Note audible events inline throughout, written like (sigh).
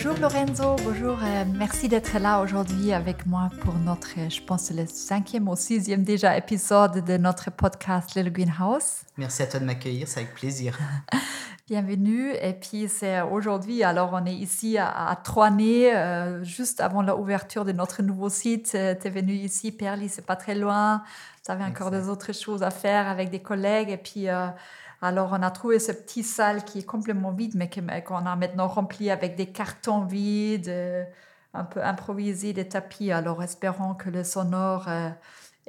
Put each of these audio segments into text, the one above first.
Bonjour Lorenzo, bonjour, euh, merci d'être là aujourd'hui avec moi pour notre, je pense, le cinquième ou sixième déjà épisode de notre podcast Little Greenhouse. Merci à toi de m'accueillir, c'est avec plaisir. (laughs) Bienvenue. Et puis c'est aujourd'hui, alors on est ici à, à Troyes, euh, juste avant l'ouverture de notre nouveau site. Euh, tu es venu ici, Perly, c'est pas très loin. Tu avais encore des autres choses à faire avec des collègues. Et puis euh, alors on a trouvé ce petit salle qui est complètement vide, mais qu'on a maintenant rempli avec des cartons vides, euh, un peu improvisé, des tapis. Alors espérons que le sonore est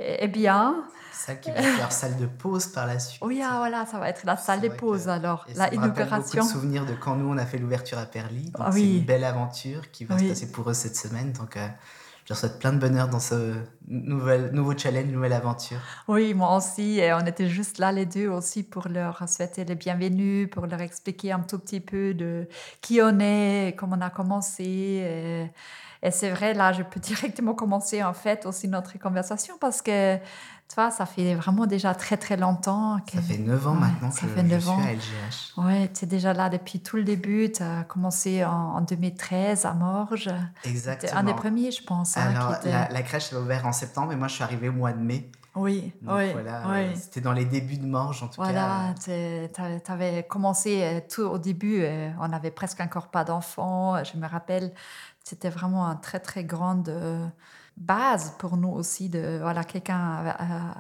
est bien. Salle qui va faire salle de pause par la suite. Oui, ah, voilà, ça va être la salle C'est des vrai que- alors, Et ça la inauguration. beaucoup de souvenirs de quand nous on a fait l'ouverture à Perly. Donc Ah c'est oui. une belle aventure qui va Oui. se passer pour eux cette semaine. Donc euh, je leur souhaite plein de bonheur dans ce nouvel, nouveau challenge, nouvelle aventure. Oui, moi aussi. On était juste là les deux aussi pour leur souhaiter les bienvenus, pour leur expliquer un tout petit peu de qui on est, comment on a commencé. Et c'est vrai, là, je peux (laughs) directement commencer en fait aussi notre conversation parce que, tu vois, ça fait vraiment déjà très très longtemps. Que... Ça fait 9 ans Ouais, maintenant ça que fait je neuf suis ans. à LGH. Ouais, tu es déjà là depuis tout le début. Tu as commencé en, en 2013 à Morges. Exactement. un des premiers, je pense. hein, Alors, était- la, la crèche elle a ouvert en septembre et moi je suis arrivé au mois de mai. Oui, Donc oui, voilà, oui. euh, c'était dans les débuts de Morges en tout Voilà, cas. tu avais commencé euh, tout au début, euh, on n'avait presque encore pas d'enfants. Je me rappelle, c'était vraiment une très très grande euh, base pour nous aussi de voilà quelqu'un à,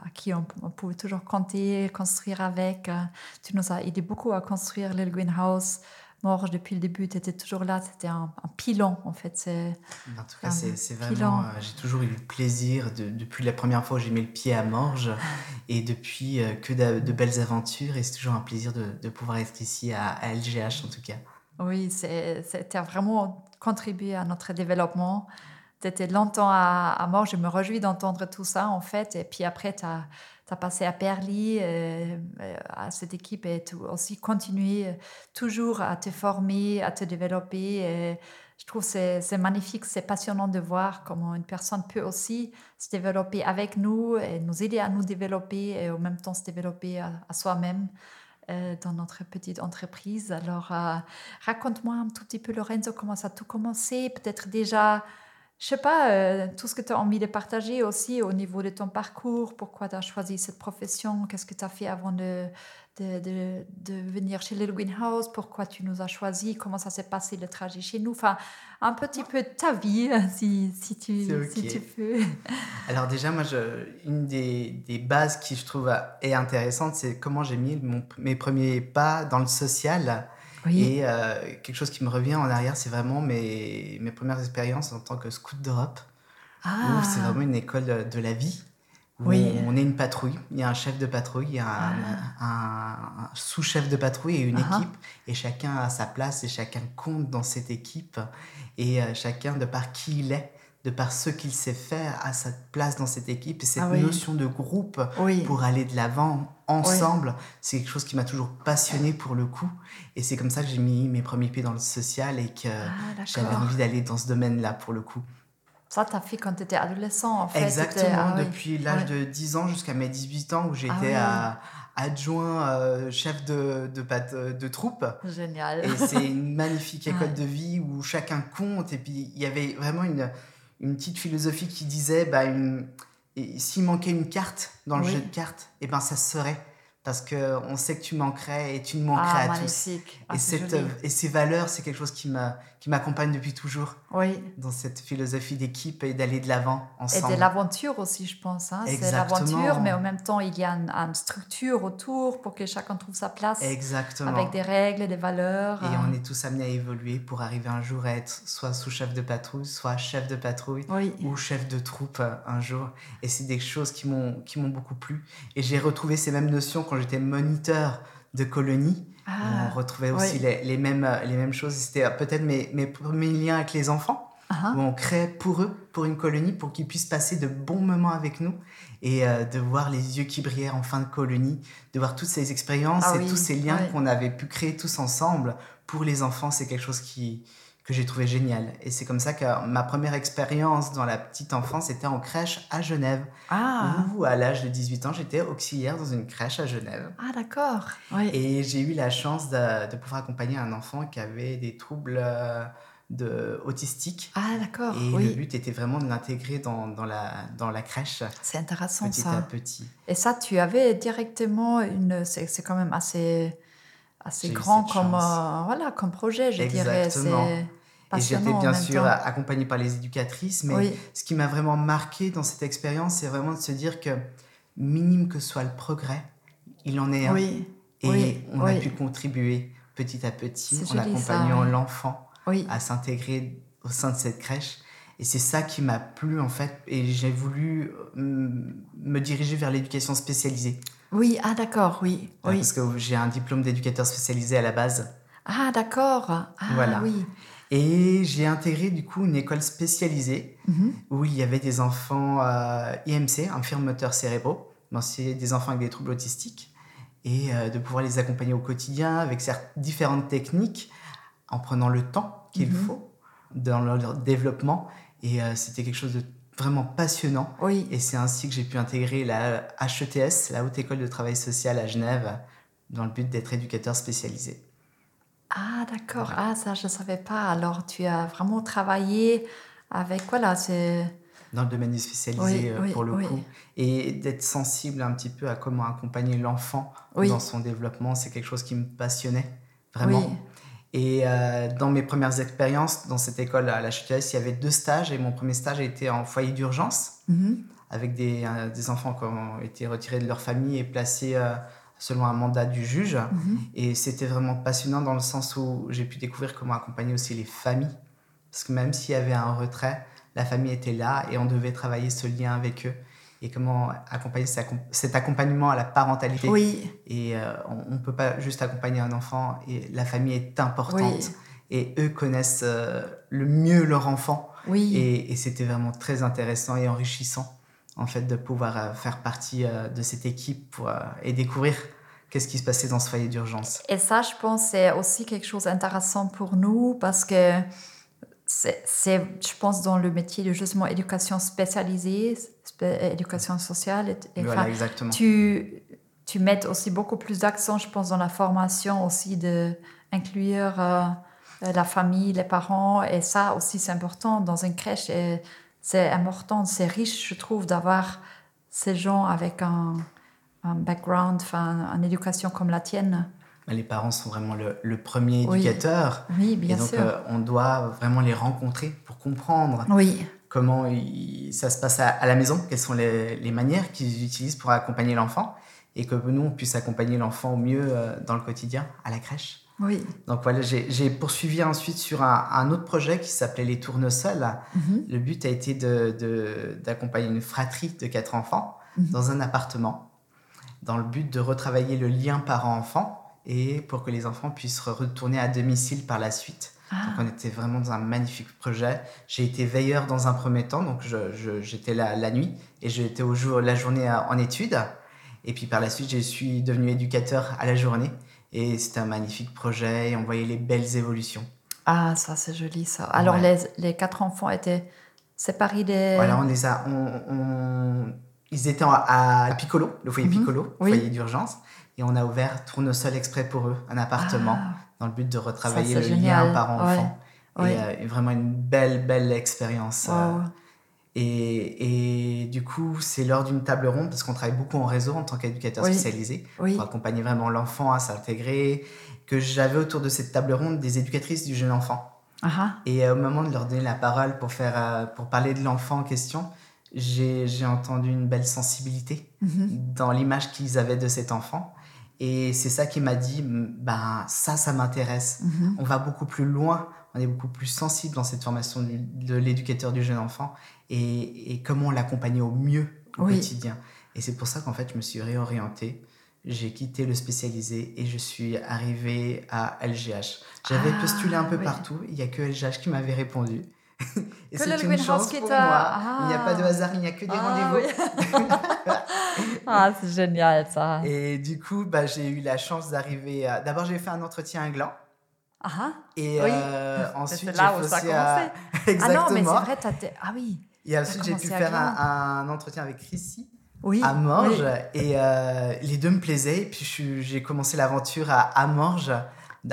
à- qui on, on pouvait toujours compter, construire avec. Euh, Tu nous as aidé beaucoup à construire le greenhouse. Morge, depuis le début, tu étais toujours là, c'était un, un pilon en fait. C'est En tout cas, c'est vraiment. euh, j'ai toujours eu le plaisir, de- depuis la première fois où j'ai mis le pied à Morges, (laughs) et depuis euh, que de, de belles aventures, et c'est toujours un plaisir de, de pouvoir être ici à, à LGH en tout cas. Oui, as vraiment contribué à notre développement. Tu étais longtemps à, mort. Je me réjouis d'entendre tout ça, en fait. Et puis après, tu as, passé à Perly, euh, euh, à cette équipe, et tu aussi continué euh, toujours à te former, à te développer. Je trouve que c'est magnifique, c'est passionnant de voir comment une personne peut aussi se développer avec nous et nous aider à nous développer et en même temps se développer à, soi-même dans notre petite entreprise. Alors, raconte-moi un tout petit peu, Lorenzo, comment ça a tout commencé? Peut-être déjà, je sais pas, euh, tout ce que tu as envie de partager aussi au niveau de ton parcours, pourquoi tu as choisi cette profession, qu'est-ce que tu as fait avant de, de, de, de venir chez Little Greenhouse, pourquoi tu nous as choisi, comment ça s'est passé le trajet chez nous. Enfin, un petit peu de ta vie, si, si, tu, C'est si tu peux. (laughs) Alors déjà, moi, je, une des, des bases qui je trouve est intéressante, c'est comment j'ai mis mon- mes premiers pas dans le social. Oui, Et euh, quelque chose qui me revient en arrière, c'est vraiment mes, mes premières expériences en tant que scout d'Europe. où c'est vraiment une école de, la vie. Où Ah. Oui. On est une patrouille, il y a un chef de patrouille, il y a un, un- un sous-chef de patrouille et une Ah. équipe. Et chacun a sa place et chacun compte dans cette équipe. Et euh, chacun, de par qui il est, de par ce qu'il sait faire, a sa place dans cette équipe. Et cette Ah oui. notion de groupe oui. pour aller de l'avant ensemble, c'est quelque chose qui m'a toujours passionné pour le coup. Et c'est comme ça que j'ai mis mes premiers pieds dans le social et que Ah, j'avais d'accord. envie d'aller dans ce domaine-là pour le coup. Ça, tu as fait quand tu étais adolescent, en fait. Exactement, ah depuis l'âge de 10 ans jusqu'à mes 18 ans où j'étais Ah à- adjoint euh, chef de, de, pat- de troupe. Génial. Et c'est une magnifique (laughs) école Ouais. de vie où chacun compte. Et puis il y avait vraiment une, une petite philosophie qui disait bah, une, s'il manquait une carte dans le Oui. jeu de cartes, et ben ça se serait. Parce qu'on sait que tu manquerais et tu manquerais ah, à tous. magnifique. Ah, et, cette, et ces valeurs, c'est quelque chose qui m'a- qui m'accompagne depuis toujours Oui, dans cette philosophie d'équipe et d'aller de l'avant et ensemble. de l'aventure aussi, je pense. hein. C'est l'aventure, mais en même temps, il y a une, une structure autour pour que chacun trouve sa place, Exactement. avec des règles, des valeurs. Et euh. on est tous amenés à évoluer pour arriver un jour à être soit sous-chef de patrouille, soit chef de patrouille Oui, ou chef de troupe euh, un jour. Et c'est des choses qui m'ont qui m'ont beaucoup plu. Et j'ai retrouvé ces mêmes notions quand j'étais moniteur de colonie. Ah, on retrouvait aussi oui. les, les mêmes, euh, les mêmes choses. C'était euh, peut-être mes, mes premiers liens avec les enfants, ah, où on crée pour eux, pour une colonie, pour qu'ils puissent passer de bons moments avec nous et euh, de voir les yeux qui brillaient en fin de colonie, de voir toutes ces expériences Ah et oui, tous ces liens qu'on avait pu créer tous ensemble pour les enfants. C'est quelque chose qui, que j'ai trouvé génial. Et c'est comme ça que ma première expérience dans la petite enfance était en crèche à Genève, ah, où à l'âge de 18 ans, j'étais auxiliaire dans une crèche à Genève. ah, d'accord. Oui. Et j'ai eu la chance de, de pouvoir accompagner un enfant qui avait des troubles euh, de autistique. Ah, d'accord. Et oui. le but était vraiment de l'intégrer dans, dans, la, dans la crèche C'est intéressant petit ça. à petit. Et ça, tu avais directement une. C'est c'est quand même assez, assez grand comme, euh, voilà, comme projet, je dirais. Exactement. Et j'étais en bien sûr temps. accompagnée par les éducatrices, mais Oui, ce qui m'a vraiment marqué dans cette expérience, c'est vraiment de se dire que, minime que soit le progrès, il en est un. oui, Et oui, on a pu contribuer petit à petit en accompagnant l'enfant à s'intégrer au sein de cette crèche. Et c'est ça qui m'a plu en fait. Et j'ai voulu euh, me diriger vers l'éducation spécialisée. Oui, ah, d'accord, oui. oui. Parce que j'ai un diplôme d'éducateur spécialisé à la base. Ah, d'accord. Ah, Voilà. oui. Et j'ai intégré du coup une école spécialisée Mhm. où il y avait des enfants euh, IMC, infirmes moteurs cérébraux, des enfants avec des troubles autistiques, et euh, de pouvoir les accompagner au quotidien avec différentes techniques, en prenant le temps qu'il Mhm. faut dans leur développement. Et euh, c'était quelque chose de vraiment passionnant. Oui. Et c'est ainsi que j'ai pu intégrer la HETS, la Haute École de Travail Social à Genève, dans le but d'être éducateur spécialisé. Ah, d'accord. Ah, ça, je ne savais pas. Alors, tu as vraiment travaillé avec. Voilà, c'est. dans le domaine du spécialisé Oui, euh, oui, pour le oui. coup. Et d'être sensible un petit peu à comment accompagner l'enfant dans son développement, c'est quelque chose qui me passionnait vraiment. Et euh, dans mes premières expériences dans cette école à la HTS, il y avait deux stages et mon premier stage a été en foyer d'urgence Mhm. avec des, euh, des enfants qui ont été retirés de leur famille et placés euh, selon un mandat du juge. Mhm. Et c'était vraiment passionnant dans le sens où j'ai pu découvrir comment accompagner aussi les familles. Parce que même s'il y avait un retrait, la famille était là et on devait travailler ce lien avec eux. Et comment accompagner cet accom- cet accompagnement à la parentalité. Oui. Et euh, on ne peut pas juste accompagner un enfant et la famille est importante. Oui. Et eux connaissent euh, le mieux leur enfant. Oui. Et, et c'était vraiment très intéressant et enrichissant, en fait, de pouvoir euh, faire partie euh, de cette équipe pour, euh, et découvrir qu'est-ce qui se passait dans ce foyer d'urgence. Et ça, je pense, c'est aussi quelque chose d'intéressant pour nous parce que c'est, je pense, dans le métier de justement éducation spécialisée, spé- éducation sociale, et, et Voilà, enfin, exactement. tu, tu mets aussi beaucoup plus d'accent, je pense, dans la formation aussi de inclure euh, la famille, les parents. Et ça aussi, c'est important dans une crèche. Et c'est important, c'est riche, je trouve, d'avoir ces gens avec un, un background, enfin, une éducation comme la tienne. Les parents sont vraiment le, le premier Oui. éducateur. Oui, Et bien donc, sûr. euh, on doit vraiment les rencontrer pour comprendre oui, comment il- ça se passe à, à la maison, quelles sont les, les manières qu'ils utilisent pour accompagner l'enfant, et que nous, on puisse accompagner l'enfant au mieux euh, dans le quotidien, à la crèche. Oui. Donc voilà, j'ai poursuivi ensuite sur un, un autre projet qui s'appelait Les Tournesols. Mhm, Le but a été d'accompagner de, une fratrie de quatre enfants Mhm. dans un appartement, dans le but de retravailler le lien parent-enfant et pour que les enfants puissent retourner à domicile par la suite. Ah, Donc on était vraiment dans un magnifique projet. J'ai été veilleur dans un premier temps, donc j'étais là la nuit et j'étais au jour, la journée à- en études. Et puis par la suite, je suis devenu éducateur à la journée. Et c'était un magnifique projet et on voyait les belles évolutions. ah, ça, c'est joli, ça. Alors, Ouais. les, les quatre enfants étaient séparés des... Voilà, on les a. on- on- Ils étaient en- à Piccolo, le foyer Mhm. Piccolo, Oui. foyer d'urgence. Et on a ouvert Tournesol exprès pour eux, un appartement, Ah, dans le but de retravailler le c'est lien génial. parent-enfant. Ouais, Et euh, vraiment une belle, belle expérience. euh, wow. Et, et du coup, c'est lors d'une table ronde, parce qu'on travaille beaucoup en réseau en tant qu'éducateur Oui. spécialisé, Oui, pour accompagner vraiment l'enfant à s'intégrer, que j'avais autour de cette table ronde des éducatrices du jeune enfant. ah, ah. Et euh, au moment de leur donner la parole pour, faire, euh, pour parler de l'enfant en question, j'ai entendu une belle sensibilité Mhm. dans l'image qu'ils avaient de cet enfant. Et c'est ça qui m'a dit, ben ça, ça m'intéresse. Mhm. On va beaucoup plus loin, on est beaucoup plus sensible dans cette formation du- de l'éducateur du jeune enfant et, et comment l'accompagner au mieux au Oui. quotidien. Et c'est pour ça qu'en fait, je me suis réorienté. J'ai quitté le spécialisé et je suis arrivé à LGH. J'avais Ah, postulé un peu oui. partout, il n'y a que LGH qui m'avait répondu. (laughs) et c'est une chance pour moi. Il n'y a pas de Ah. hasard, il n'y a que des Ah, rendez-vous. oui. (laughs) ah, c'est génial, ça. Et du coup, bah, j'ai eu la chance d'arriver à... D'abord, j'ai fait un entretien à Gland. Ah, ah. Et Oui. euh, (laughs) ensuite, là j'ai où ça a à- commencé. Ah Exactement. non, mais c'est vrai, t'as été- Ah oui, Et ensuite, j'ai pu faire un, un entretien avec Chrissy oui. à Morges. oui. Et euh, les deux me plaisaient. Et puis, j'ai commencé l'aventure à, à Morges,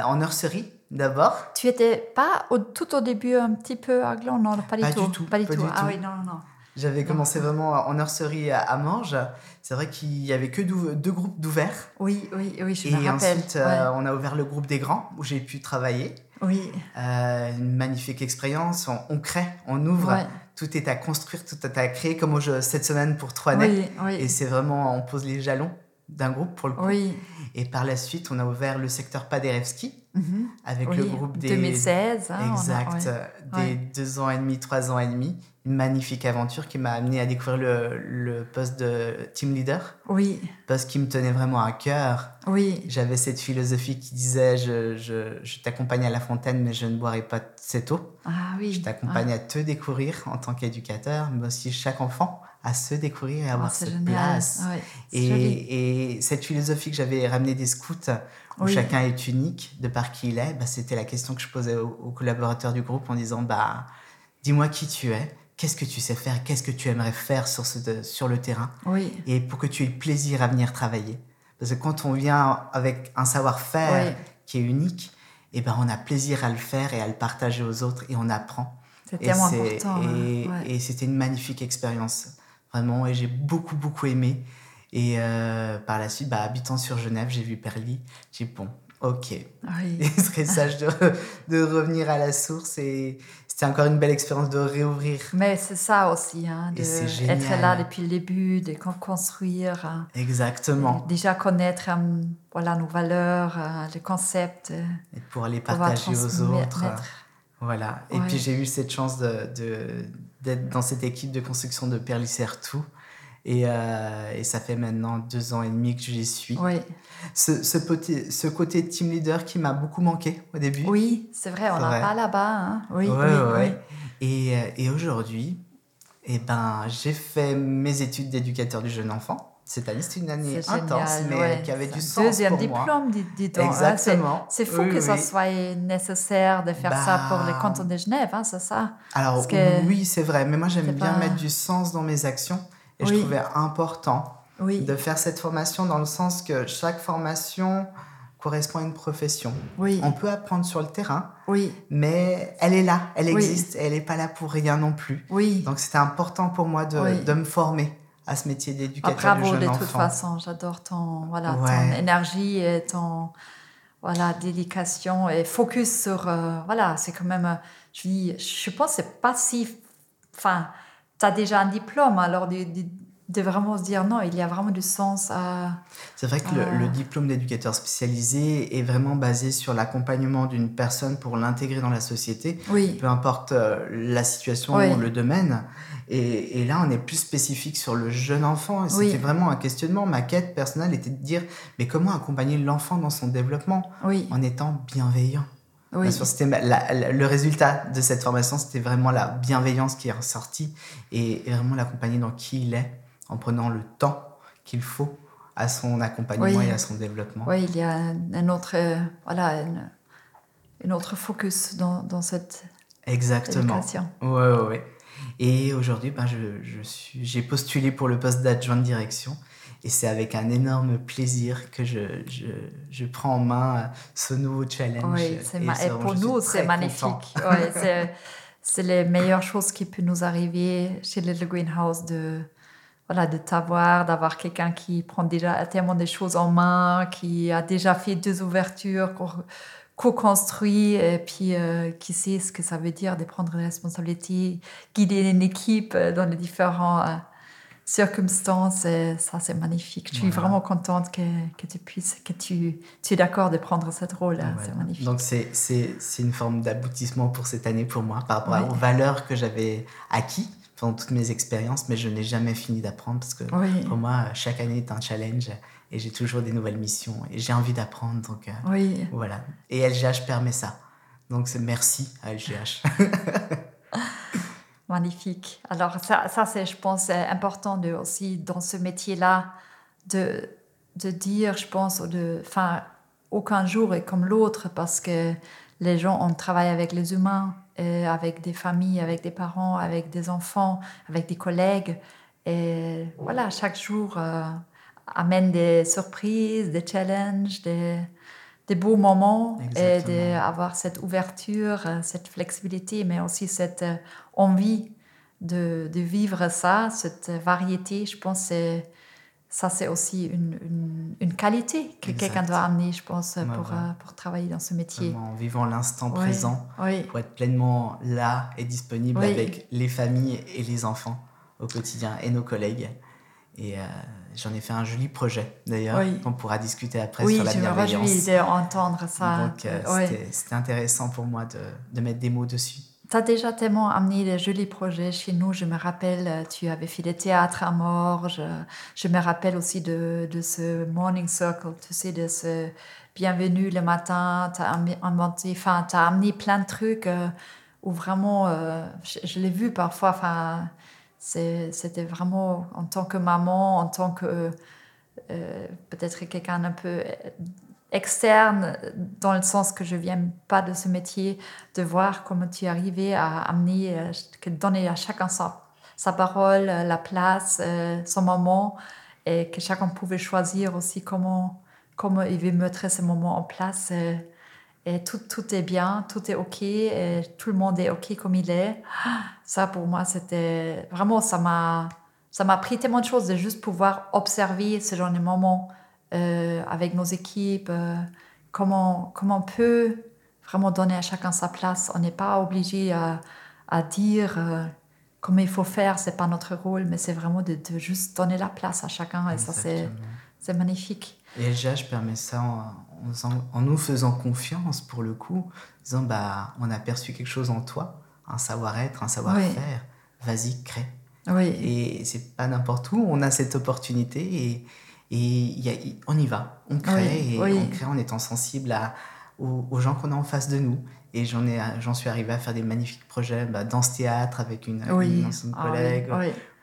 en nurserie. d'abord. Tu étais pas au, tout au début un petit peu à Gland Non, pas, Pas du tout. Pas du pas tout. du ah tout. oui, non, non, non. J'avais commencé vraiment en nurserie à, à Morges. C'est vrai qu'il y avait que deux groupes d'ouverts. Oui, oui, oui, je Et me rappelle. ensuite, euh, on a ouvert le groupe des grands où j'ai pu travailler. Oui, Euh, une magnifique expérience. On, on crée, on ouvre. Ouais. Tout est à construire, tout est à créer, comme au jeu cette semaine pour trois nez. oui, Et oui. c'est vraiment, on pose les jalons d'un groupe pour le coup. Oui. Et par la suite, on a ouvert le secteur Paderewski Mhm. avec Oui, le groupe des 2016. hein, a- exact, ouais. des Ouais. deux ans et demi, trois ans et demi. Une magnifique aventure qui m'a amené à découvrir le, le poste de team leader, Oui, poste qui me tenait vraiment à cœur. oui, J'avais cette philosophie qui disait je, je, je t'accompagne à la fontaine, mais je ne boirai pas cette eau. ah oui. Je t'accompagne à te découvrir en tant qu'éducateur, mais aussi chaque enfant à se découvrir et à Ah, avoir cette génial. place. Ouais. Et, et cette philosophie que j'avais ramenée des scouts, où Oui. chacun est unique de par qui il est, bah, c'était la question que je posais aux, aux collaborateurs du groupe en disant bah, Dis-moi qui tu es, qu'est-ce que tu sais faire, qu'est-ce que tu aimerais faire sur, ce, sur le terrain, Oui, et pour que tu aies plaisir à venir travailler. Parce que quand on vient avec un savoir-faire Oui. qui est unique, et ben on a plaisir à le faire et à le partager aux autres et on apprend. c'est tellement important. Et, hein, ouais. et c'était une magnifique expérience, vraiment, et j'ai beaucoup, beaucoup aimé. Et euh, par la suite, bah, habitant sur Genève, j'ai vu Perly. J'ai dit, bon, ok, Oui. (laughs) il serait sage de, re- de revenir à la source. Et c'était encore une belle expérience de réouvrir. Mais c'est ça aussi, hein, de être là depuis le début, de con- construire, hein, Exactement. déjà connaître euh, voilà, nos valeurs, euh, les concepts, euh, Et de pouvoir les partager aux autres. Voilà. Et puis j'ai eu cette chance de, de- d'être dans cette équipe de construction de Perly Sertou. Et, euh, et ça fait maintenant deux ans et demi que j'y suis. Oui, Ce, ce, côté, ce côté team leader qui m'a beaucoup manqué au début. oui c'est vrai, on n'a pas là-bas. Hein. Oui, Ouais, oui, ouais, oui. Et, euh, et aujourd'hui, eh ben, j'ai fait mes études d'éducateur du jeune enfant. Cette année, c'était une année intense, génial, mais ouais. qui avait du sens Deuxième pour moi. diplôme, dis, dis donc. hein, c'est- Exactement. C'est fou Oui, que ça oui. soit nécessaire de faire ça pour les Bah, cantons de Genève, hein, c'est ça? Alors que oui, c'est vrai, mais moi j'aime bien pas- mettre du sens dans mes actions et je Oui. trouvais important Oui, de faire cette formation dans le sens que chaque formation correspond à une profession. oui, On peut apprendre sur le terrain, oui, mais elle est là, elle Oui. existe, elle n'est pas là pour rien non plus. oui. Donc c'était important pour moi de, de me former à ce métier Ah, d'éducateur du bravo jeune de enfant. toute façon, j'adore ton, voilà, ton Ouais. énergie et ton voilà, dédication et focus sur. euh, voilà, c'est quand même. euh, Je, dis, je pense que c'est pas si. Enfin, tu as déjà un diplôme, alors de, de, de vraiment se dire non, il y a vraiment du sens à. C'est vrai que le- le, diplôme d'éducateur spécialisé est vraiment basé sur l'accompagnement d'une personne pour l'intégrer dans la société, Oui, peu importe euh, la situation Oui. ou le domaine. Et, et là, on est plus spécifique sur le jeune enfant. Et Oui. C'était vraiment un questionnement. Ma quête personnelle était de dire, mais comment accompagner l'enfant dans son développement oui, en étant bienveillant? Oui. Bien sûr, c'était le résultat de cette formation, c'était vraiment la bienveillance qui est ressortie et, et vraiment l'accompagner dans qui il est, en prenant le temps qu'il faut à son accompagnement Oui. et à son développement. Oui, il y a un, un autre, euh, voilà, une, une autre focus dans, dans cette Exactement. éducation. Ouais, ouais, ouais. Et aujourd'hui, ben, je, je suis, j'ai postulé pour le poste d'adjoint de direction. Et c'est avec un énorme plaisir que je, je, je prends en main euh, ce nouveau challenge. Oui, c'est Et ma- et pour nous, c'est magnifique. Ouais, (laughs) c'est, les meilleures choses qui peuvent nous arriver chez Little Greenhouse de, voilà, de t'avoir, d'avoir quelqu'un qui prend déjà tellement des choses en main, qui a déjà fait deux ouvertures, co- co-construit, et puis euh, qui sait ce que ça veut dire de prendre des responsabilités, guider une équipe euh, dans les différentes euh, circonstances. Et ça, c'est magnifique. Je suis Voilà. vraiment contente que, que tu puisses, que tu, tu es d'accord de prendre cette rôle. Voilà. C'est magnifique. Donc c'est, c'est, c'est une forme d'aboutissement pour cette année pour moi par rapport aux valeurs que j'avais acquis pendant toutes mes expériences, mais je n'ai jamais fini d'apprendre parce que Oui. pour moi, chaque année est un challenge et j'ai toujours des nouvelles missions et j'ai envie d'apprendre. Donc euh, Oui, voilà. Et LGH permet ça. Donc c'est merci à LGH. (laughs) Alors ça, ça c'est, je pense, important de, aussi dans ce métier-là de, de dire, je pense, de, enfin, aucun jour est comme l'autre parce que les gens, on travaille avec les humains, et avec des familles, avec des parents, avec des enfants, avec des collègues. Et voilà, chaque jour euh, amène des surprises, des challenges, des, des beaux moments et d'avoir cette ouverture, cette flexibilité, mais aussi cette envie de, de vivre ça, cette variété. Je pense que ça, c'est aussi une, une, qualité que quelqu'un doit amener, je pense, pour, euh, pour, travailler dans ce métier. en vivant l'instant présent, pour être pleinement là et disponible avec les familles et les enfants au quotidien et nos collègues. Et euh, j'en ai fait un joli projet, d'ailleurs, qu'on pourra discuter après sur la bienveillance. Oui, je me d'entendre ça. Donc, euh, c'était intéressant pour moi de, de mettre des mots dessus. Tu as déjà tellement amené des jolis projets chez nous. Je me rappelle, euh, tu avais fait des théâtres à Morges. Je me rappelle aussi de, de ce Morning Circle, tu sais, de ce Bienvenue le matin. Tu as inventé, enfin, tu as amené plein de trucs euh, où vraiment, euh, je, l'ai vu parfois, enfin, c'était vraiment en tant que maman, en tant que peut-être quelqu'un un peu externe, dans le sens que je viens pas de ce métier, de voir comment tu arrivais à amener, euh, donner à chacun sa, parole, euh, la place, euh, son moment, et que chacun pouvait choisir aussi comment, comment il veut mettre ce moment en place. Tout, tout est bien, tout est OK, et tout le monde est OK comme il est. Ça, pour moi, c'était vraiment, ça m'a, ça m'a pris tellement de choses de juste pouvoir observer ce genre de moments euh, avec nos équipes, euh, comment, comment on peut vraiment donner à chacun sa place. On n'est pas obligé à, à dire euh, comment il faut faire, c'est pas notre rôle, mais c'est vraiment de, de, juste donner la place à chacun et ça c'est, magnifique. Et je permet ça en, en, nous faisant confiance pour le coup, disant bah on a perçu quelque chose en toi, un savoir-être, un savoir-faire, vas-y crée. Oui. Et c'est pas n'importe où, on a cette opportunité et, et y a, on y va, on crée, et on crée en étant sensible à, aux, gens qu'on a en face de nous. Et j'en, ai, j'en suis arrivé à faire des magnifiques projets bah, dans ce théâtre avec une, une ancienne ah collègue,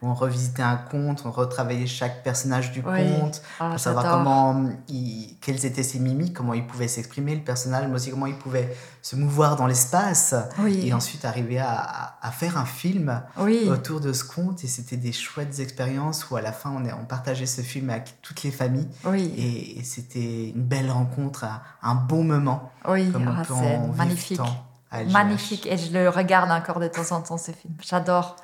on revisitait un conte, on retravaillait chaque personnage du conte ah, pour savoir comment il, quelles étaient ses mimiques, comment il pouvait s'exprimer, le personnage, mais aussi comment il pouvait se mouvoir dans l'espace. Et ensuite arriver à, à, faire un film autour de ce conte. Et c'était des chouettes expériences où à la fin on, on partageait ce film avec toutes les familles. Et, c'était une belle rencontre, un bon moment. Oui, comme ah, c'est magnifique. Magnifique. Et je le regarde encore de temps en temps, ce film. J'adore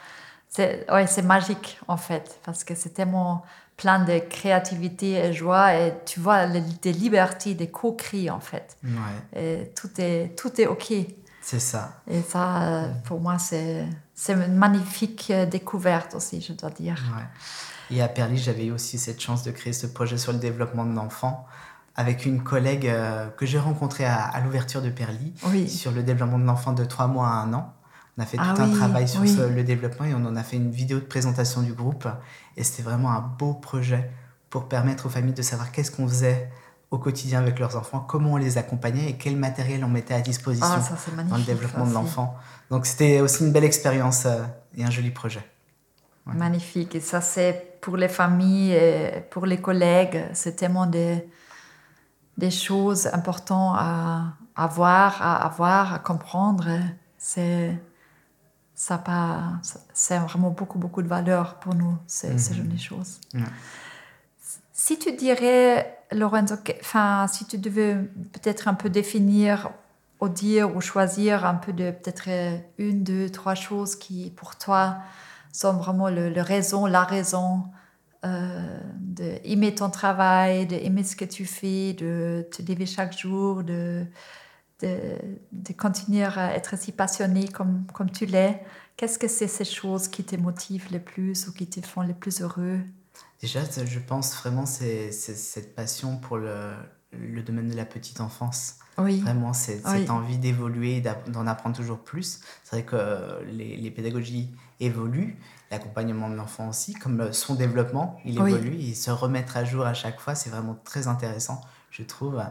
c'est ouais, magique en fait parce que c'est tellement plein de créativité et joie et tu vois des libertés, des co-cris en fait. Ouais. Et tout est tout est ok. C'est ça. Et ça, pour moi, c'est une magnifique euh, découverte aussi, je dois dire. Ouais. Et à Perly, j'avais eu aussi cette chance de créer ce projet sur le développement de l'enfant avec une collègue euh, que j'ai rencontrée à, à l'ouverture de Perly oui. sur le développement de l'enfant de 3 mois à 1 an. On a fait ah tout un travail sur le développement et on en a fait une vidéo de présentation du groupe. Et c'était vraiment un beau projet pour permettre aux familles de savoir qu'est-ce qu'on faisait au quotidien avec leurs enfants, comment on les accompagnait et quel matériel on mettait à disposition ah, dans le développement de l'enfant. Donc c'était aussi une belle expérience euh, et un joli projet. Magnifique. Et ça, c'est pour les familles, et pour les collègues, c'est tellement des, des choses importantes à, à voir, à avoir, à comprendre. C'est ça pas, c'est vraiment beaucoup, beaucoup de valeur pour nous, ces, ces mhm. jolies choses. Si tu dirais, Lorenzo, enfin, si tu devais peut-être un peu définir ou dire ou choisir un peu de peut-être une, deux, trois choses qui pour toi sont vraiment le, raison, la raison euh, d'aimer ton travail, d'aimer ce que tu fais, de te lever chaque jour, de de, continuer à être si passionné comme, comme tu l'es. Qu'est-ce que c'est ces choses qui te motivent le plus ou qui te font le plus heureux? Déjà, je pense vraiment c'est cette passion pour le, le, domaine de la petite enfance. Oui. Vraiment, cette envie d'évoluer, d'en apprendre toujours plus. C'est vrai que les, les, pédagogies évoluent, l'accompagnement de l'enfant aussi, comme son développement, il évolue et se remettre à jour à chaque fois, c'est vraiment très intéressant je trouve.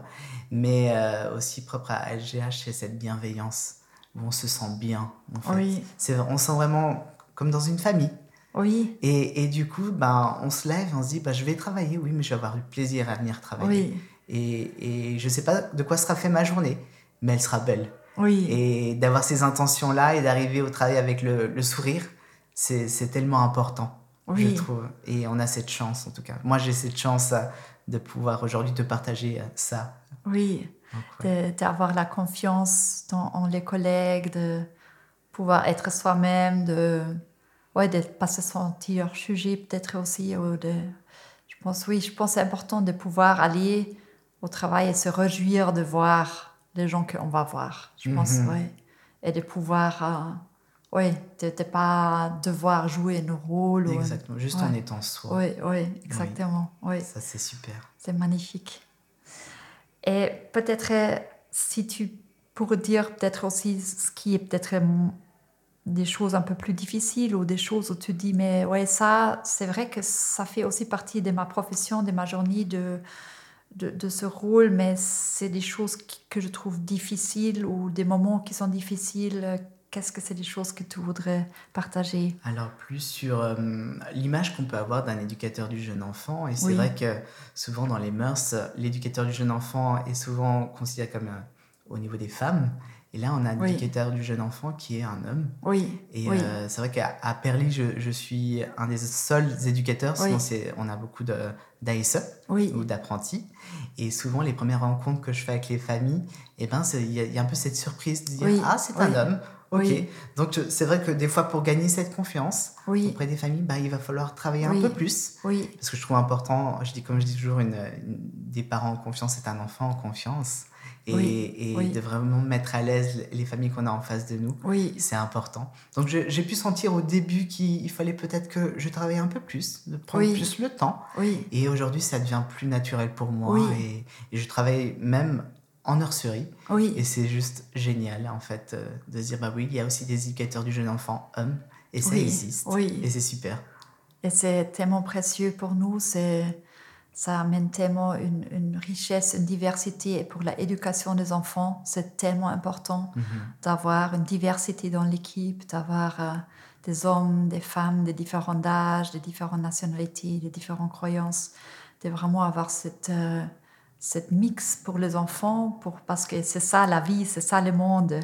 Mais euh, aussi propre à LGH, c'est cette bienveillance où on se sent bien. En fait. oui. On se sent vraiment comme dans une famille. Oui. Et, et, du coup, ben, on se lève, on se dit, ben, je vais travailler, oui, mais je vais avoir du plaisir à venir travailler. Oui. Et, et je ne sais pas de quoi sera fait ma journée, mais elle sera belle. Oui. Et d'avoir ces intentions-là et d'arriver au travail avec le, le sourire, c'est tellement important, oui. je trouve. Et on a cette chance, en tout cas. Moi, j'ai cette chance de pouvoir aujourd'hui te partager euh, ça Oui, d'avoir la confiance dans, en les collègues, de pouvoir être soi-même, de ouais, de pas se sentir jugé peut-être aussi. Ou de, je pense, oui, je pense c'est important de pouvoir aller au travail et se réjouir de voir les gens qu'on va voir. Je pense, mhm. oui. Et de pouvoir, euh, oui, ne pas devoir jouer nos rôles. Exactement, juste en étant soi. Oui, oui, exactement. Oui. Ça, c'est super. C'est magnifique. Et peut-être, euh, si tu pourrais dire peut-être aussi ce qui est peut-être des choses un peu plus difficiles ou des choses où tu dis, mais ouais, ça, c'est vrai que ça fait aussi partie de ma profession, de ma journée, de, de, ce rôle, mais c'est des choses que je trouve difficiles ou des moments qui sont difficiles. Qu'est-ce que c'est des choses que tu voudrais partager? Alors, plus sur euh, l'image qu'on peut avoir d'un éducateur du jeune enfant. Et c'est vrai que souvent dans les mœurs, l'éducateur du jeune enfant est souvent considéré comme euh, au niveau des femmes. Et là, on a un éducateur du jeune enfant qui est un homme. Oui. Et euh, c'est vrai qu'à Perly, je, je, suis un des seuls éducateurs. Sinon, on a beaucoup d'ASE ou d'apprentis. Et souvent, les premières rencontres que je fais avec les familles, eh ben, il y, a un peu cette surprise de dire Ah, c'est un homme. Ok. Donc, c'est vrai que des fois, pour gagner cette confiance auprès des familles, bah, il va falloir travailler un peu plus. Oui. Parce que je trouve important, je dis, comme je dis toujours, une, des parents en confiance, c'est un enfant en confiance et, de vraiment mettre à l'aise les familles qu'on a en face de nous. Oui. C'est important. Donc j'ai pu sentir au début qu'il fallait peut-être que je travaille un peu plus, de prendre plus le temps. Oui. Et aujourd'hui, ça devient plus naturel pour moi. Et, je travaille même en nurserie. Oui. Et c'est juste génial, en fait, euh, de se dire, bah oui, il y a aussi des éducateurs du jeune enfant, hommes, et ça existe. Oui. Et c'est super. Et c'est tellement précieux pour nous. C'est ça amène tellement une, richesse, une diversité. Et pour l'éducation des enfants, c'est tellement important mhm. d'avoir une diversité dans l'équipe, d'avoir euh, des hommes, des femmes, des différents âges, des différentes nationalités, des différentes croyances, de vraiment avoir cette, euh, cette mix pour les enfants, pour, parce que c'est ça la vie, c'est ça le monde.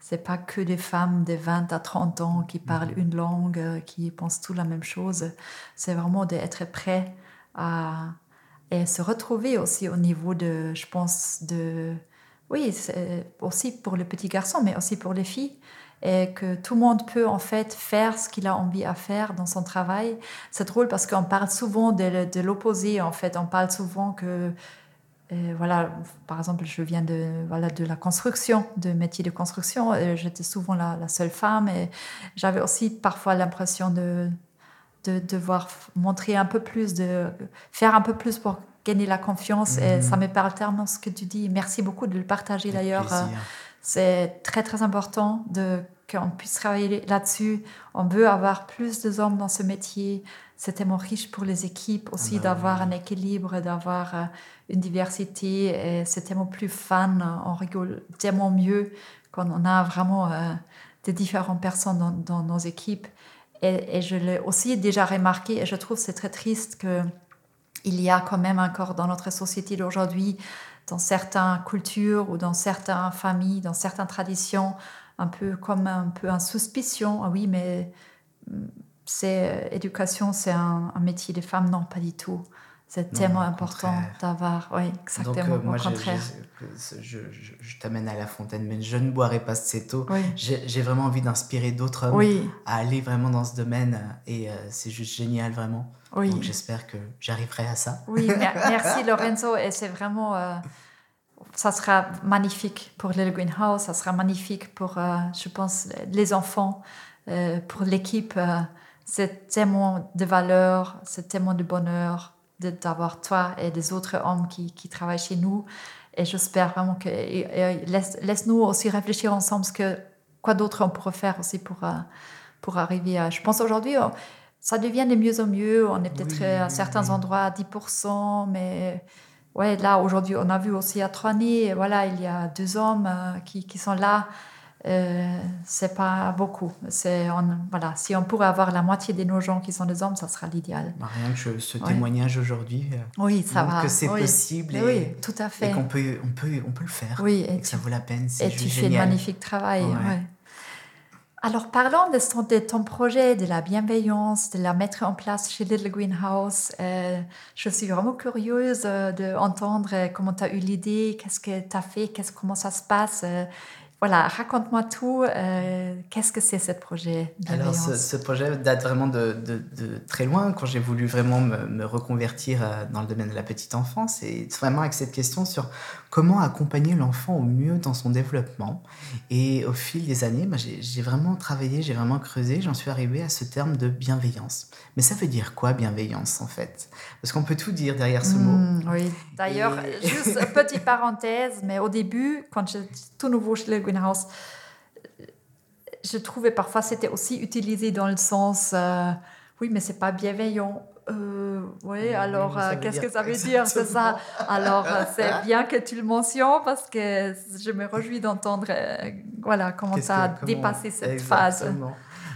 C'est pas que des femmes de 20 à 30 ans qui parlent mhm. une langue, euh, qui pensent tout la même chose. C'est vraiment d'être prêt à et se retrouver aussi au niveau de, je pense, de, oui, aussi pour les petits garçons, mais aussi pour les filles, et que tout le monde peut en fait faire ce qu'il a envie à faire dans son travail. C'est drôle parce qu'on parle souvent de, de l'opposé, en fait, on parle souvent que euh, voilà, par exemple, je viens de, voilà, de la construction, de métier de construction. J'étais souvent la, la, seule femme et j'avais aussi parfois l'impression de, de devoir montrer un peu plus, de faire un peu plus pour gagner la confiance. Et mhm. ça me parle tellement ce que tu dis. Merci beaucoup de le partager d'ailleurs. C'est très très important de qu'on puisse travailler là-dessus. On veut avoir plus de hommes dans ce métier. C'est tellement riche pour les équipes aussi bah d'avoir un équilibre, d'avoir euh, une diversité. C'est tellement plus fun. On rigole tellement mieux quand on a vraiment euh, des différentes personnes dans, nos équipes. Et, je l'ai aussi déjà remarqué, et je trouve c'est très triste que il y a quand même encore dans notre société d'aujourd'hui, dans certaines cultures ou dans certaines familles, dans certaines traditions, un peu comme un peu un suspicion. Ah oui, mais mm, c'est éducation, c'est un, métier des femmes. Non, pas du tout. C'est tellement important d'avoir, oui, exactement, Donc, euh, moi, au contraire. Je, je, t'amène à la fontaine, mais je ne boirai pas cette eau. J'ai vraiment envie d'inspirer d'autres hommes à aller vraiment dans ce domaine et euh, c'est juste génial, vraiment. Donc j'espère que j'arriverai à ça. Oui, (laughs) merci Lorenzo et c'est vraiment... Euh, ça sera magnifique pour le greenhouse, ça sera magnifique pour, je pense, les enfants, pour l'équipe. c'est tellement de valeur, c'est tellement de bonheur d'avoir toi et des autres hommes qui, qui travaillent chez nous. Et j'espère vraiment que. Laisse-nous aussi réfléchir ensemble ce que quoi d'autre on pourrait faire aussi pour, euh, pour arriver à. Je pense aujourd'hui, ça devient de mieux en mieux. On est peut-être à certains endroits à 10%, mais ouais, là, aujourd'hui, on a vu aussi à Troigny, voilà, il y a deux hommes euh, qui, qui sont là. Euh, c'est pas beaucoup. C'est voilà, si on pourrait avoir la moitié de nos gens qui sont des hommes, ça sera l'idéal. Bah, rien que ce témoignage aujourd'hui. Euh, oui, ça va. Que c'est possible. Et, oui, tout à fait. Et qu'on peut, on peut, on peut le faire. Oui, et, que ça vaut la peine. Et tu fais un magnifique travail. Alors, parlons de ton, projet, de la bienveillance, de la mettre en place chez Little Greenhouse. Euh, je suis vraiment curieuse d'entendre comment tu as eu l'idée, qu'est-ce que tu as fait, qu'est-ce, comment ça se passe. Voilà, raconte-moi tout. Euh, qu'est-ce que c'est ce projet Alors, ce, projet date vraiment de, très loin, quand j'ai voulu vraiment me, reconvertir euh, dans le domaine de la petite enfance. Et vraiment avec cette question sur comment accompagner l'enfant au mieux dans son développement. Et au fil des années, bah, j'ai vraiment travaillé, j'ai vraiment creusé, j'en suis arrivé à ce terme de bienveillance. Mais ça veut dire quoi, bienveillance, en fait? Parce qu'on peut tout dire derrière ce mot. Mmh, oui, d'ailleurs, juste une (laughs) petite parenthèse, mais au début, quand j'étais tout nouveau chez le Greenhouse, je trouvais parfois c'était aussi utilisé dans le sens, euh, oui, mais c'est pas bienveillant. Euh, oui, alors euh, qu'est-ce que ça veut (laughs) dire, c'est ça? Alors (laughs) c'est bien que tu le mentionnes parce que je me réjouis d'entendre voilà, comment ça a dépassé cette phase.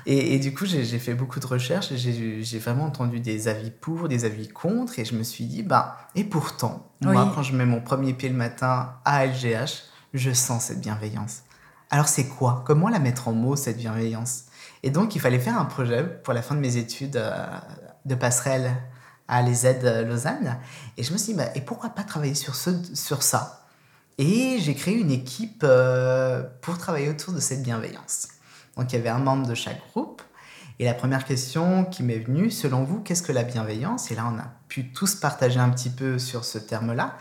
Et, et, du coup, j'ai fait beaucoup de recherches et j'ai vraiment entendu des avis pour, des avis contre. Et je me suis dit, bah, et pourtant, moi, quand je mets mon premier pied le matin à LGH, je sens cette bienveillance. Alors, c'est quoi? Comment la mettre en mots, cette bienveillance? Et donc, il fallait faire un projet pour la fin de mes études euh, de passerelle à l'EZ Lausanne. Et je me suis dit, bah, et pourquoi pas travailler sur, ce, sur ça? Et j'ai créé une équipe euh, pour travailler autour de cette bienveillance. Donc il y avait un membre de chaque groupe. Et la première question qui m'est venue, selon vous, qu'est-ce que la bienveillance? Et là, on a pu tous partager un petit peu sur ce terme-là.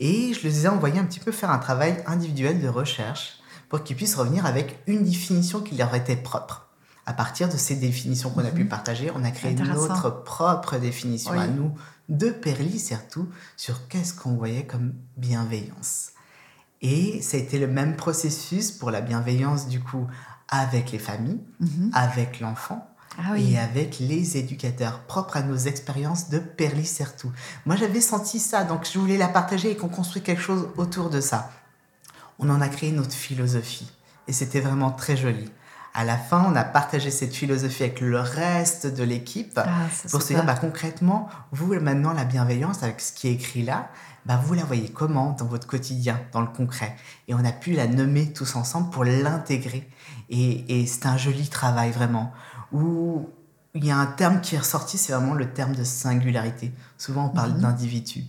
Et je les ai envoyés un petit peu faire un travail individuel de recherche pour qu'ils puissent revenir avec une définition qui leur était propre. À partir de ces définitions qu'on a pu mhm. partager, on a créé notre propre définition à nous, de Perly surtout, sur qu'est-ce qu'on voyait comme bienveillance. Et ça a été le même processus pour la bienveillance, du coup, avec les familles, mhm. avec l'enfant. Ah et avec les éducateurs, propres à nos expériences de Perly Certou. Moi, j'avais senti ça, donc je voulais la partager et qu'on construise quelque chose autour de ça. On en a créé notre philosophie et c'était vraiment très joli. À la fin, on a partagé cette philosophie avec le reste de l'équipe ah, pour se dire bah, concrètement, vous maintenant la bienveillance avec ce qui est écrit là, bah, vous la voyez comment dans votre quotidien, dans le concret? Et on a pu la nommer tous ensemble pour l'intégrer et, c'est un joli travail vraiment, où il y a un terme qui est ressorti, c'est vraiment le terme de singularité. Souvent on parle mhm. d'individu.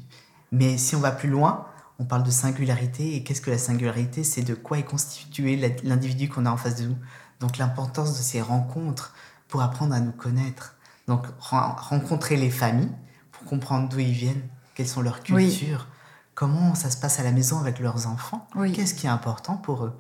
Mais si on va plus loin, on parle de singularité. Et qu'est-ce que la singularité? C'est de quoi est constitué l'individu qu'on a en face de nous. Donc l'importance de ces rencontres pour apprendre à nous connaître. Donc rencontrer les familles pour comprendre d'où ils viennent, quelles sont leurs cultures, comment ça se passe à la maison avec leurs enfants, qu'est-ce qui est important pour eux?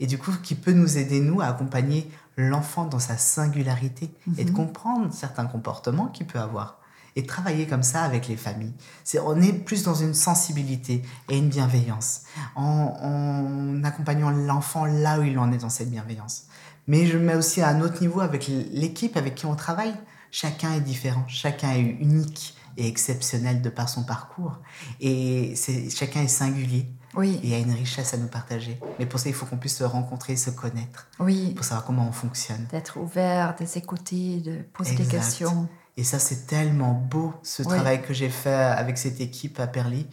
Et du coup qui peut nous aider, nous, à accompagner l'enfant dans sa singularité et de mhm. comprendre certains comportements qu'il peut avoir et travailler comme ça avec les familles. C'est, on est plus dans une sensibilité et une bienveillance en, en accompagnant l'enfant là où il en est dans cette bienveillance. Mais je mets aussi à un autre niveau avec l'équipe avec qui on travaille. Chacun est différent, chacun est unique et exceptionnel de par son parcours et c'est, chacun est singulier. Oui. il y a une richesse à nous partager. Mais pour ça, il faut qu'on puisse se rencontrer, se connaître. Oui. Pour savoir comment on fonctionne. D'être ouvert, de s'écouter, de poser des questions. Et ça, c'est tellement beau, ce travail que j'ai fait avec cette équipe à Perly.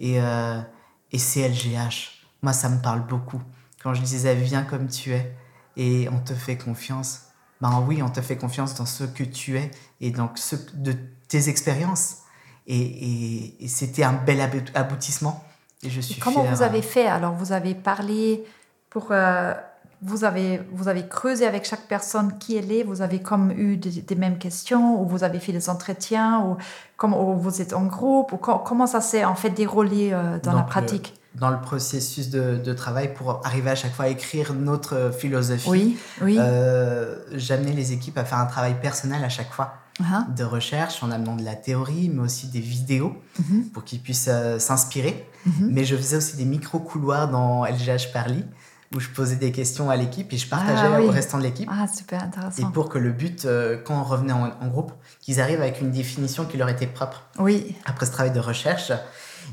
Et, euh, et CLGH, moi, ça me parle beaucoup. Quand je disais, viens comme tu es et on te fait confiance. Ben oui, on te fait confiance dans ce que tu es et dans ce, de tes expériences. Et, et, et c'était un bel aboutissement je suis comment vous avez fait Alors, vous avez parlé pour. Euh, vous, avez, vous avez creusé avec chaque personne qui elle est, vous avez comme eu des, mêmes questions, ou vous avez fait des entretiens, ou, comment, vous êtes en groupe, ou comment ça s'est en fait déroulé euh, dans la pratique? dans le processus de, travail pour arriver à chaque fois à écrire notre philosophie. Oui, oui. Euh, J'amenais les équipes à faire un travail personnel à chaque fois. Uh-huh. de recherche en amenant de la théorie, mais aussi des vidéos mm-hmm. pour qu'ils puissent euh, s'inspirer. Mm-hmm. Mais je faisais aussi des micro-couloirs dans LGH Parly où je posais des questions à l'équipe et je partageais ah au restant de l'équipe. Ah, super intéressant. Et pour que le but, euh, quand on revenait en, en groupe, qu'ils arrivent avec une définition qui leur était propre. Oui. Après ce travail de recherche,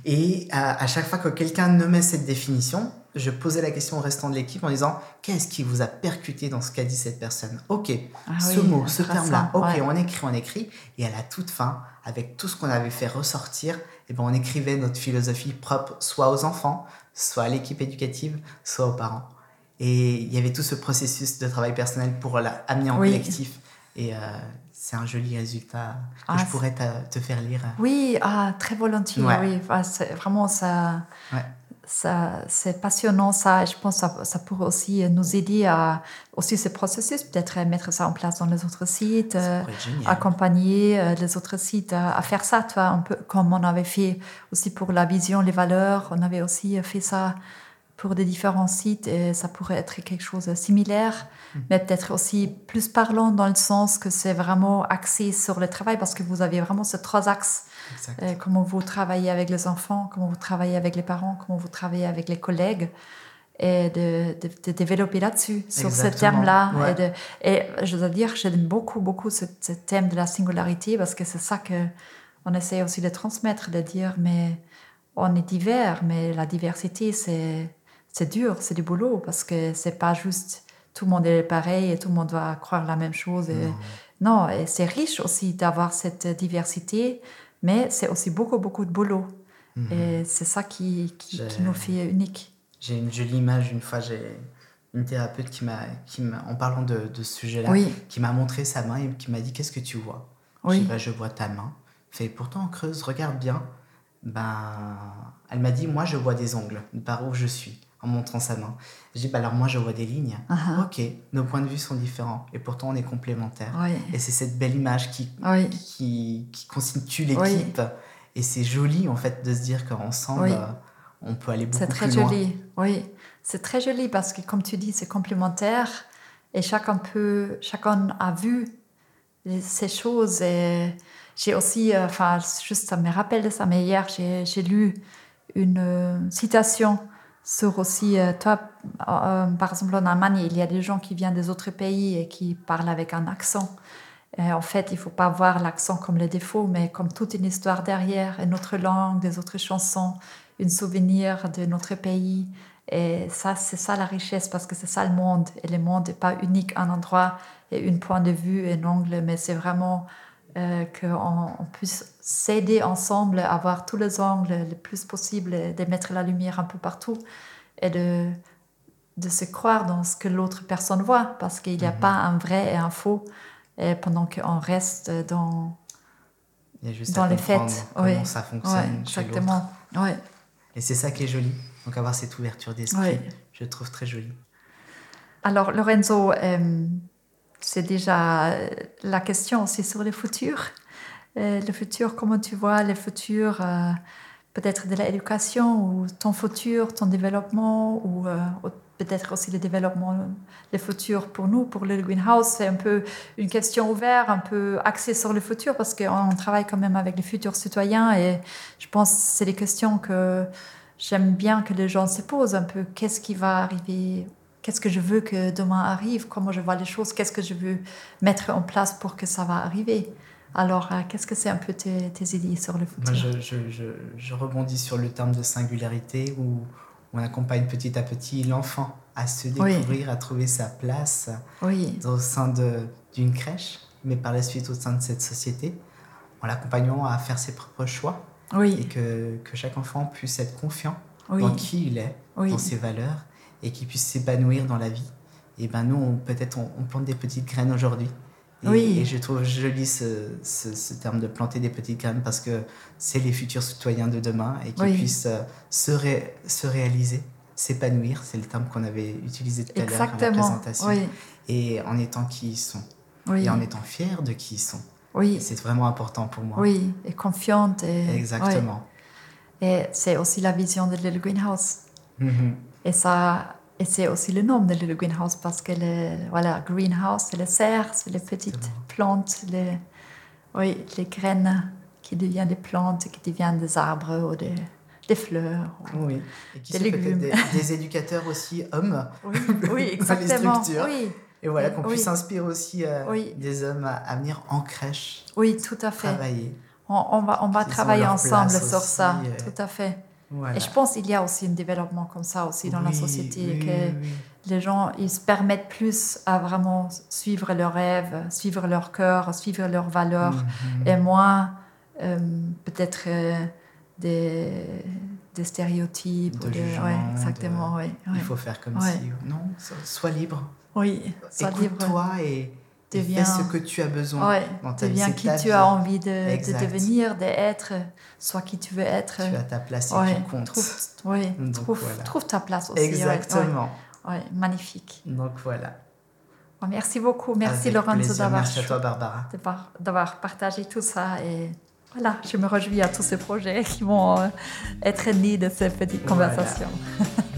et à, chaque fois que quelqu'un nommait cette définition, je posais la question au restant de l'équipe en disant qu'est-ce qui vous a percuté dans ce qu'a dit cette personne? Ok, ah ce mot, ce terme-là, ok, on écrit, on écrit. Et à la toute fin, avec tout ce qu'on avait fait ressortir, eh ben, on écrivait notre philosophie propre, soit aux enfants, soit à l'équipe éducative, soit aux parents. Et il y avait tout ce processus de travail personnel pour l'amener en collectif. Et euh, c'est un joli résultat que ah, je pourrais te, faire lire. Oui, ah, très volontiers. Oui, vraiment ça. Ça, c'est passionnant ça. Et je pense que ça, ça, pourrait aussi nous aider à aussi ce processus, peut-être mettre ça en place dans les autres sites, euh, accompagner euh, les autres sites à, faire ça, toi, un peu comme on avait fait aussi pour la vision, les valeurs. On avait aussi fait ça pour des différents sites et ça pourrait être quelque chose de similaire, hmm. mais peut-être aussi plus parlant dans le sens que c'est vraiment axé sur le travail parce que vous avez vraiment ces trois axes. Euh, comment vous travaillez avec les enfants, comment vous travaillez avec les parents, comment vous travaillez avec les collègues et de, de, développer là-dessus, sur ce thème-là. Et, et, je dois dire, j'aime beaucoup, beaucoup ce, ce, thème de la singularité parce que c'est ça que on essaie aussi de transmettre, de dire, mais on est divers, mais la diversité, c'est c'est dur, c'est du boulot parce que c'est pas juste tout le monde est pareil et tout le monde doit croire la même chose. non. et c'est riche aussi d'avoir cette diversité, mais c'est aussi beaucoup, beaucoup de boulot. Mhm. Et c'est ça qui, qui, nous fait unique. J'ai une jolie image, une fois, j'ai une thérapeute qui m'a, qui en parlant de, de ce sujet-là, qui m'a montré sa main et qui m'a dit Qu'est-ce que tu vois? Oui. Je bah, Je vois ta main. Fait pourtant, creuse, regarde bien. Ben, elle m'a dit Moi, je vois des ongles, par où je suis en montrant sa main. Je dis, bah alors moi je vois des lignes. Uh-huh. Ok, nos points de vue sont différents et pourtant on est complémentaires. Et c'est cette belle image qui, qui, qui, constitue l'équipe. Et c'est joli en fait de se dire qu'ensemble euh, on peut aller beaucoup plus loin. C'est très joli, oui. C'est très joli parce que comme tu dis, c'est complémentaire et chacun peut, chacun a vu ces choses. Et j'ai aussi, euh, enfin, juste ça me rappelle ça, mais hier j'ai lu une euh, citation sur aussi, euh, toi, euh, par exemple en Allemagne, il y a des gens qui viennent des autres pays et qui parlent avec un accent. En fait, il faut pas voir l'accent comme le défaut, mais comme toute une histoire derrière, une autre langue, des autres chansons, un souvenir de notre pays. Et ça, c'est ça la richesse, parce que c'est ça le monde. Et le monde n'est pas unique, un endroit et un point de vue, un angle, mais c'est vraiment euh, qu'on on puisse s'aider ensemble à avoir tous les angles le plus possible, de mettre la lumière un peu partout et de, de se croire dans ce que l'autre personne voit, parce qu'il n'y a mhm. pas un vrai et un faux, et pendant qu'on reste dans, dans les faits. Comment ça fonctionne exactement. Ouais. Et c'est ça qui est joli. Donc avoir cette ouverture d'esprit, je trouve très joli. Alors Lorenzo, euh, c'est déjà euh, la question aussi sur le futur. Euh, le futur, comment tu vois le futur euh, peut-être de l'éducation ou ton futur, ton développement ou peut-être aussi le développement, le futur pour nous, pour le greenhouse, c'est un peu une question ouverte, un peu axée sur le futur parce qu'on travaille quand même avec les futurs citoyens et je pense que c'est des questions que j'aime bien que les gens se posent un peu. Qu'est-ce qui va arriver Qu'est-ce que je veux que demain arrive Comment je vois les choses Qu'est-ce que je veux mettre en place pour que ça va arriver. Alors, euh, qu'est-ce que c'est un peu tes, idées sur le futur? Moi, je, je, je, rebondis sur le terme de singularité où on accompagne petit à petit l'enfant à se découvrir, à trouver sa place oui. au sein d'une crèche, mais par la suite au sein de cette société, en l'accompagnant à faire ses propres choix oui. et que, que chaque enfant puisse être confiant dans qui il est, dans ses valeurs et qui puisse s'épanouir dans la vie. Et ben nous, peut-être, on, plante des petites graines aujourd'hui. Et, oui. et je trouve joli ce, ce, terme de planter des petites graines parce que c'est les futurs citoyens de demain et qui puissent euh, se, se réaliser, s'épanouir. C'est le terme qu'on avait utilisé tout à l'heure dans la présentation. Et en étant qui ils sont. Et en étant fiers de qui ils sont. Oui. C'est vraiment important pour moi. Oui, et confiante. Et... Exactement. Et c'est aussi la vision de Little Greenhouse. Mm et, ça, et c'est aussi le nom de le greenhouse parce que le voilà, greenhouse, c'est les serres, c'est les petites plantes, les, oui, les graines qui deviennent des plantes, qui deviennent des arbres ou des, des fleurs. Oui, et qui des légumes. Des, éducateurs aussi hommes oui, (laughs) oui exactement. les structures. Oui. Et voilà, qu'on puisse inspirer aussi euh, des hommes à, venir en crèche. Oui, tout à fait. Travailler. On, on va, on va travailler ensemble sur ça, euh, tout à fait. Et je pense qu'il y a aussi un développement comme ça aussi dans la société, que les gens ils se permettent plus à vraiment suivre leurs rêves, suivre leur cœur, suivre leurs valeurs, mhm. et moins euh, peut-être euh, des, des stéréotypes. De ou jugement, ouais, de- exactement. Il faut faire comme si. Non, so- sois libre. Oui, sois libre. Écoute-toi et, et Deviens- fais ce que tu as besoin Ouais, dans ta vie. deviens qui ta tu vie. as envie de, de devenir, d'être, sois qui tu veux être. Tu as ta place et Ouais, tu comptes. trouve, ouais, Donc trouve, voilà. trouve ta place aussi. Exactement. Magnifique. Donc voilà. Merci beaucoup. Merci Avec Lorenzo d'avoir Merci à toi, Barbara. d'avoir- partagé tout ça. Et voilà, je me réjouis à tous ces projets qui vont euh, être nés de ces petites Voilà. conversations. (laughs)